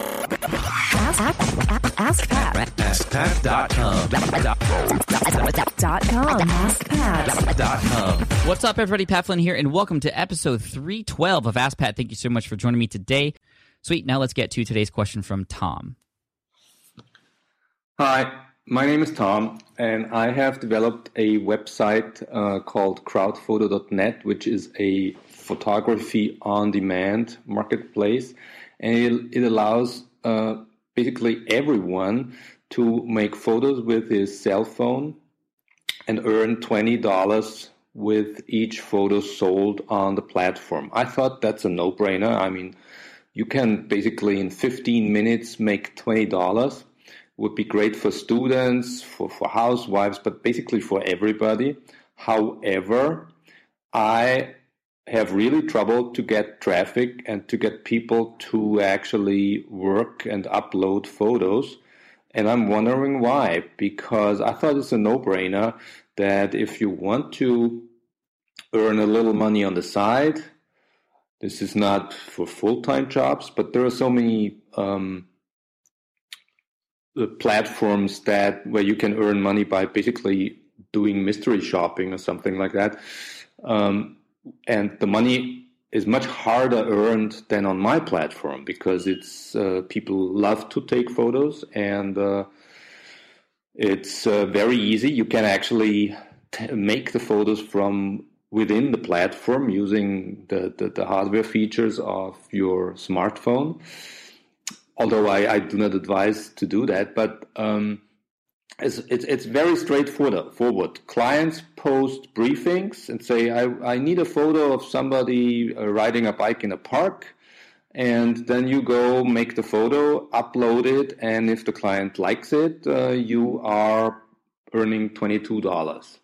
Ask, ask, ask Pat. AskPat.com. Dot com. AskPat. What's up, everybody? Pat Flynn here, and welcome to episode 312 of Ask Pat. Thank you so much for joining me today. Sweet. Now let's get to today's question from Tom. Hi, my name is Tom, and I have developed a website uh, called crowdphoto.net, which is a photography on demand marketplace. And it, it allows uh, basically everyone to make photos with his cell phone and earn $20 with each photo sold on the platform. I thought that's a no brainer. I mean, you can basically in 15 minutes make $20 would be great for students, for, for housewives, but basically for everybody. However, I have really trouble to get traffic and to get people to actually work and upload photos. And I'm wondering why, because I thought it's a no brainer that if you want to earn a little money on the side, this is not for full time jobs, but there are so many um, platforms that where you can earn money by basically doing mystery shopping or something like that. Um, and the money is much harder earned than on my platform because it's uh, people love to take photos and uh, it's uh, very easy. You can actually t- make the photos from within the platform using the, the, the hardware features of your smartphone although I, I, do not advise to do that. But um, it's, very straightforward. Forward. Clients post briefings and say, I, I need a photo of somebody uh, riding a bike in a park. And then you go make the photo, upload it, and if the client likes it, uh, you are earning $22.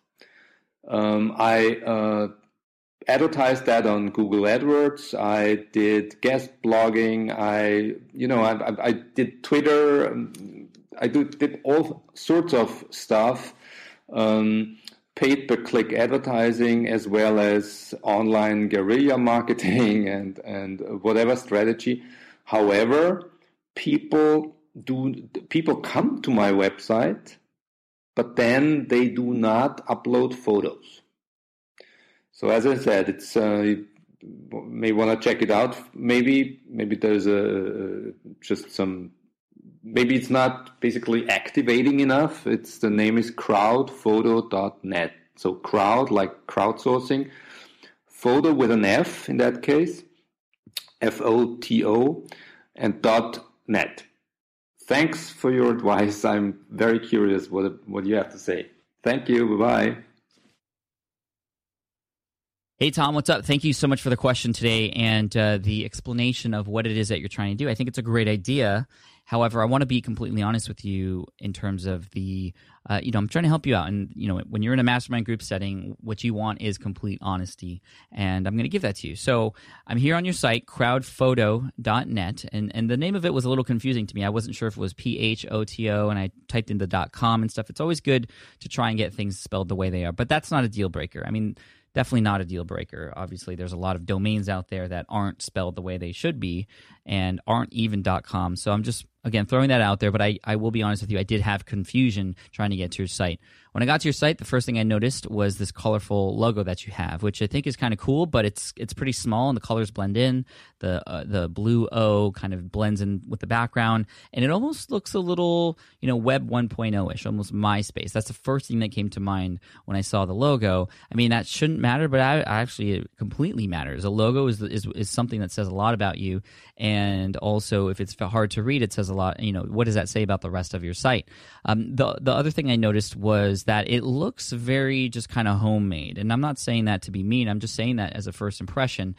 Um, I uh, advertised that on Google AdWords. I did guest blogging. I, you know, I, I did Twitter. I do, did all sorts of stuff, um, paid per click advertising as well as online guerrilla marketing and and whatever strategy. However, people do people come to my website, but then they do not upload photos. So as I said, it's uh, you may want to check it out. Maybe maybe there's a just some maybe it's not basically activating enough. It's the name is crowdphoto.net. So crowd like crowdsourcing, photo with an F in that case, F O T O, and dot net. Thanks for your advice. I'm very curious what what you have to say. Thank you. Bye bye. Hey, Tom, what's up? Thank you so much for the question today and uh, the explanation of what it is that you're trying to do. I think it's a great idea. However, I want to be completely honest with you in terms of the, uh, you know, I'm trying to help you out. And, you know, when you're in a mastermind group setting, what you want is complete honesty. And I'm going to give that to you. So I'm here on your site, crowdphoto.net. And, and the name of it was a little confusing to me. I wasn't sure if it was P H O T O and I typed in the dot .com and stuff. It's always good to try and get things spelled the way they are. But that's not a deal breaker. I mean, definitely not a deal breaker. Obviously, there's a lot of domains out there that aren't spelled the way they should be and aren't even .com. So I'm just again throwing that out there. But I, I will be honest with you, I did have confusion trying to get to your site. When I got to your site, the first thing I noticed was this colorful logo that you have, which I think is kind of cool, but it's it's pretty small and the colors blend in. The uh, the blue O kind of blends in with the background, and it almost looks a little you know Web 1.0 ish, almost MySpace. That's the first thing that came to mind when I saw the logo. I mean, that shouldn't matter, but I, actually it completely matters. A logo is, is is something that says a lot about you, and also if it's hard to read, it says a lot. You know, what does that say about the rest of your site? Um, the the other thing I noticed was that it looks very just kind of homemade. And I'm not saying that to be mean, I'm just saying that as a first impression.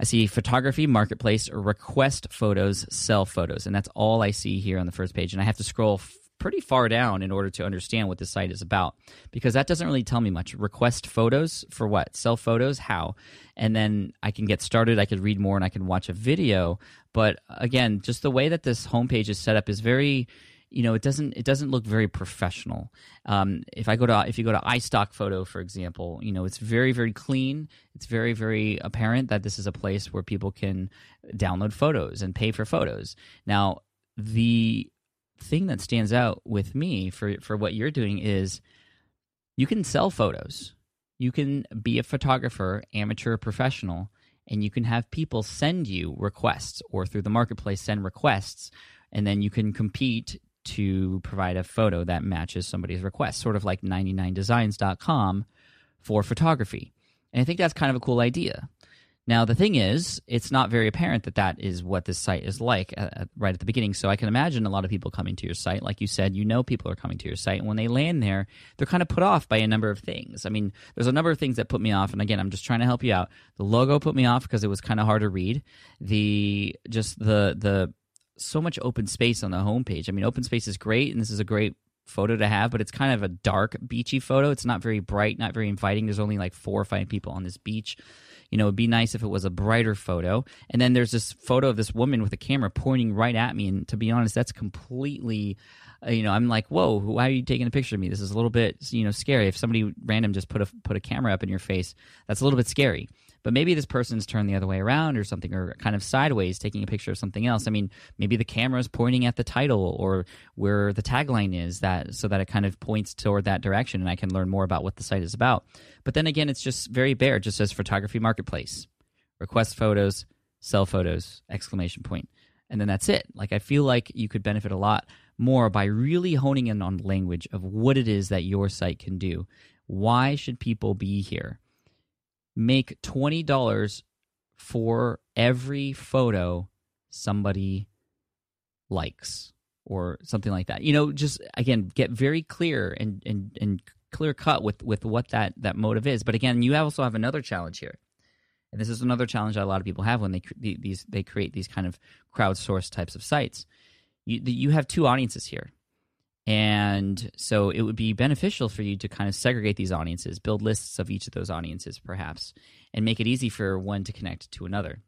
I see photography, marketplace, request photos, sell photos. And that's all I see here on the first page. And I have to scroll pretty far down in order to understand what this site is about because that doesn't really tell me much. Request photos for what? Sell photos? How? And then I can get started. I could read more and I can watch a video. But again, just the way that this homepage is set up is very you know it doesn't it doesn't look very professional um, if i go to if you go to istock photo for example you know it's very very clean it's very very apparent that this is a place where people can download photos and pay for photos now the thing that stands out with me for for what you're doing is you can sell photos. You can be a photographer amateur professional and you can have people send you requests or through the marketplace send requests and then you can compete to provide a photo that matches somebody's request sort of like 99designs.com for photography. And i think that's kind of a cool idea now, the thing is, it's not very apparent that that is what this site is like uh, uh, right at the beginning. So I can imagine a lot of people coming to your site. Like you said, you know people are coming to your site. And when they land there, they're kind of put off by a number of things. I mean, there's a number of things that put me off. And again, I'm just trying to help you out. The logo put me off because it was kind of hard to read. The just the the so much open space on the homepage. I mean, open space is great, and this is a great photo to have, but it's kind of a dark, beachy photo. It's not very bright, not very inviting. There's only like four or five people on this beach. You know, it'd be nice if it was a brighter photo. And then there's this photo of this woman with a camera pointing right at me. And to be honest, that's completely, uh, you know, I'm like, whoa, why are you taking a picture of me? This is a little bit, you know, scary. If somebody random just put a put a camera up in your face, that's a little bit scary but maybe this person's turned the other way around or something or kind of sideways taking a picture of something else. I mean maybe the camera is pointing at the title or where the tagline is that so that it kind of points toward that direction and i can learn more about what the site is about. But then again it's just very bare. It just says photography marketplace request photos sell photos exclamation point. And then that's it. Like i feel like you could benefit a lot more by really honing in on language of what it is that your site can do. Why should people be here make $20 for every photo somebody likes or something like that. You know, just again, get very clear and and and clear cut with with what that that motive is. But again, you also have another challenge here. And this is another challenge that a lot of people have when they these they create these kind of crowdsourced types of sites. You you have two audiences here. And so it would be beneficial for you to kind of segregate these audiences, build lists of each of those audiences, perhaps, and make it easy for one to connect to another.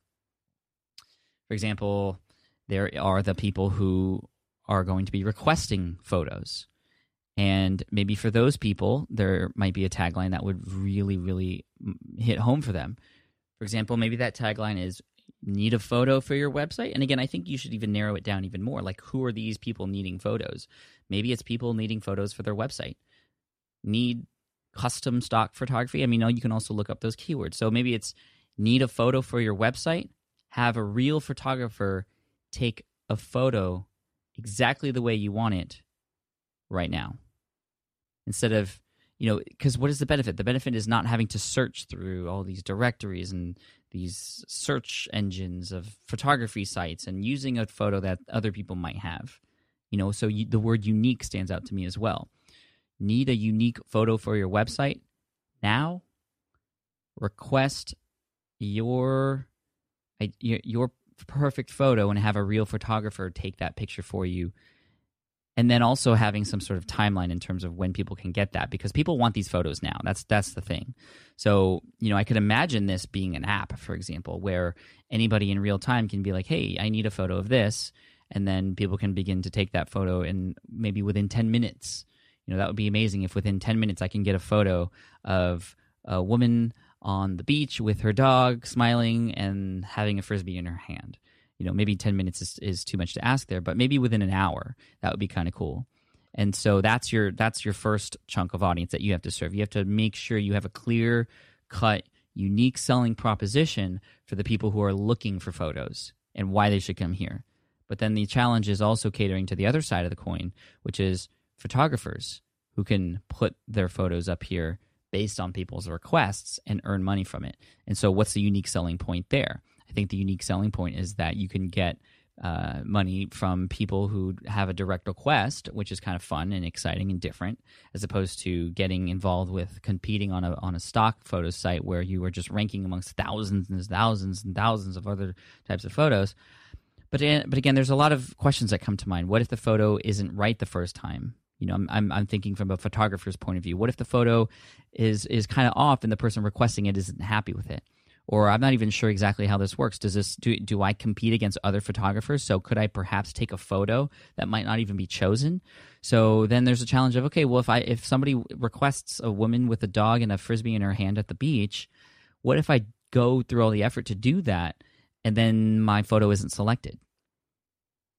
For example, there are the people who are going to be requesting photos. And maybe for those people, there might be a tagline that would really, really hit home for them. For example, maybe that tagline is need a photo for your website. And again, I think you should even narrow it down even more. Like, who are these people needing photos? Maybe it's people needing photos for their website. Need custom stock photography. I mean, you can also look up those keywords. So maybe it's need a photo for your website. Have a real photographer take a photo exactly the way you want it right now. Instead of, you know, because what is the benefit? The benefit is not having to search through all these directories and these search engines of photography sites and using a photo that other people might have. You know, so you, the word unique stands out to me as well. Need a unique photo for your website? Now, request your your perfect photo and have a real photographer take that picture for you and then also having some sort of timeline in terms of when people can get that because people want these photos now. That's that's the thing. So you know i could imagine this being an app for example where anybody in real time can be like hey i need a photo of this and then people can begin to take that photo and maybe within 10 minutes. You know that would be amazing if within 10 minutes i can get a photo of a woman on the beach with her dog smiling and having a frisbee in her hand you know maybe 10 minutes is, is too much to ask there but maybe within an hour that would be kind of cool. And so that's your that's your first chunk of audience that you have to serve. You have to make sure you have a clear cut unique selling proposition for the people who are looking for photos and why they should come here. But then the challenge is also catering to the other side of the coin which is photographers who can put their photos up here based on people's requests and earn money from it. And so what's the unique selling point there I think the unique selling point is that you can get uh, money from people who have a direct request, which is kind of fun and exciting and different, as opposed to getting involved with competing on a on a stock photo site where you are just ranking amongst thousands and thousands and thousands of other types of photos. But but again, there's a lot of questions that come to mind. What if the photo isn't right the first time? You know, I'm I'm, I'm thinking from a photographer's point of view. What if the photo is is kind of off and the person requesting it isn't happy with it? Or I'm not even sure exactly how this works. Does this do do I compete against other photographers? So could I perhaps take a photo that might not even be chosen? So then there's a challenge of okay, well if I if somebody requests a woman with a dog and a frisbee in her hand at the beach, what if I go through all the effort to do that and then my photo isn't selected?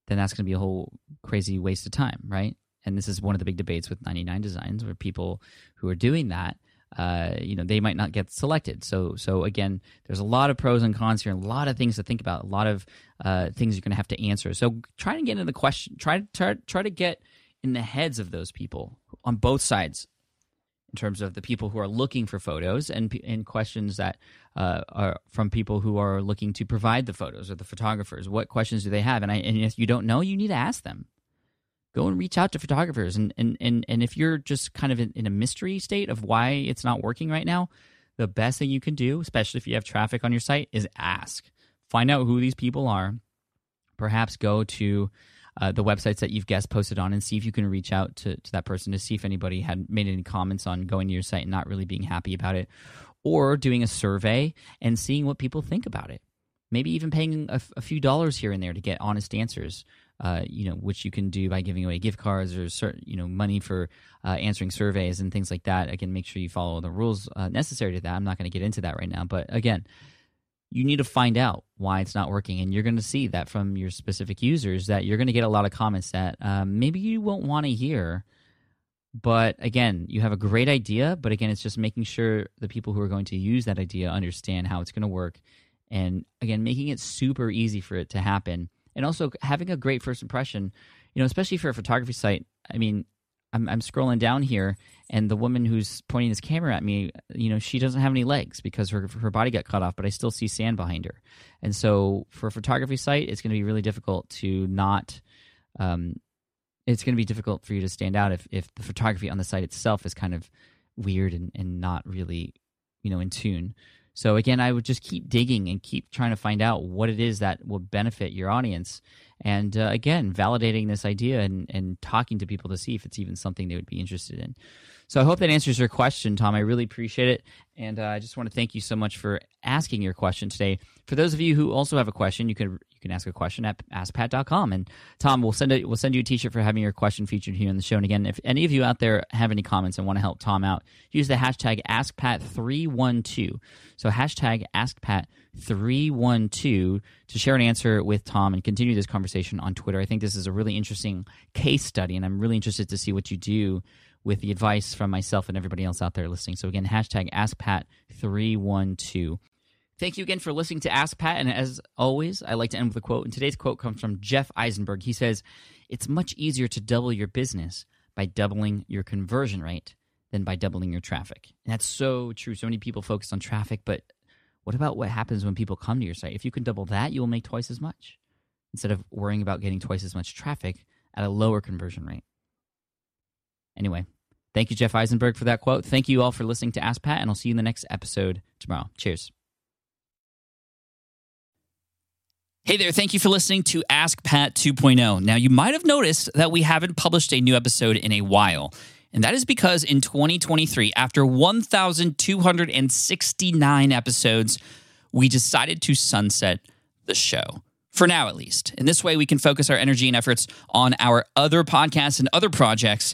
Then that's going to be a whole crazy waste of time, right? And this is one of the big debates with 99 Designs, where people who are doing that uh, you know they might not get selected. So so again, there's a lot of pros and cons here, a lot of things to think about, a lot of uh, things you're going to have to answer. So try to get into the question, try try try to get in the heads of those people on both sides, in terms of the people who are looking for photos and and questions that uh, are from people who are looking to provide the photos or the photographers. What questions do they have? And I and if you don't know, you need to ask them go and reach out to photographers. And and and, and if you're just kind of in, in, a mystery state of why it's not working right now the best thing you can do especially if you have traffic on your site is ask. Find out who these people are. Perhaps go to uh, the websites that you've guest posted on and see if you can reach out to, to that person to see if anybody had made any comments on going to your site and not really being happy about it. Or doing a survey and seeing what people think about it. Maybe even paying a, a few dollars here and there to get honest answers uh, you know, which you can do by giving away gift cards or certain, you know, money for uh, answering surveys and things like that. Again, make sure you follow the rules uh, necessary to that. I'm not going to get into that right now, but again, you need to find out why it's not working, and you're going to see that from your specific users that you're going to get a lot of comments that um, maybe you won't want to hear. But again, you have a great idea, but again, it's just making sure the people who are going to use that idea understand how it's going to work, and again, making it super easy for it to happen and also having a great first impression. You know, especially for a photography site. I mean, I'm, I'm scrolling down here, and the woman who's pointing this camera at me, you know, she doesn't have any legs because her her body got cut off, but I still see sand behind her. And so, for a photography site, it's going to be really difficult to not. Um, it's going to be difficult for you to stand out if if the photography on the site itself is kind of weird and, and not really, you know, in tune. So again, I would just keep digging and keep trying to find out what it is that will benefit your audience. And uh, again, validating this idea and, and talking to people to see if it's even something they would be interested in. So I hope that answers your question, Tom. I really appreciate it. And uh, I just want to thank you so much for asking your question today. For those of you who also have a question, you can you can ask a question at askpat.com. And Tom, we'll send it. We'll send you a T-shirt for having your question featured here on the show. And again, if any of you out there have any comments and want to help Tom out, use the hashtag AskPat312. So hashtag AskPat312 to share an answer with Tom and continue this conversation on Twitter. I think this is a really interesting case study, and I'm really interested to see what you do with the advice from myself and everybody else out there listening. So again, hashtag AskPat312. Thank you again for listening to Ask Pat. And as always, I like to end with a quote. And today's quote comes from Jeff Eisenberg. He says, It's much easier to double your business by doubling your conversion rate than by doubling your traffic. And that's so true. So many people focus on traffic, but what about what happens when people come to your site? If you can double that, you will make twice as much instead of worrying about getting twice as much traffic at a lower conversion rate. Anyway, thank you, Jeff Eisenberg, for that quote. Thank you all for listening to Ask Pat, and I'll see you in the next episode tomorrow. Cheers. Hey there, thank you for listening to Ask Pat 2.0. Now, you might have noticed that we haven't published a new episode in a while. And that is because in 2023, after 1,269 episodes, we decided to sunset the show. For now, at least. In this way, we can focus our energy and efforts on our other podcasts and other projects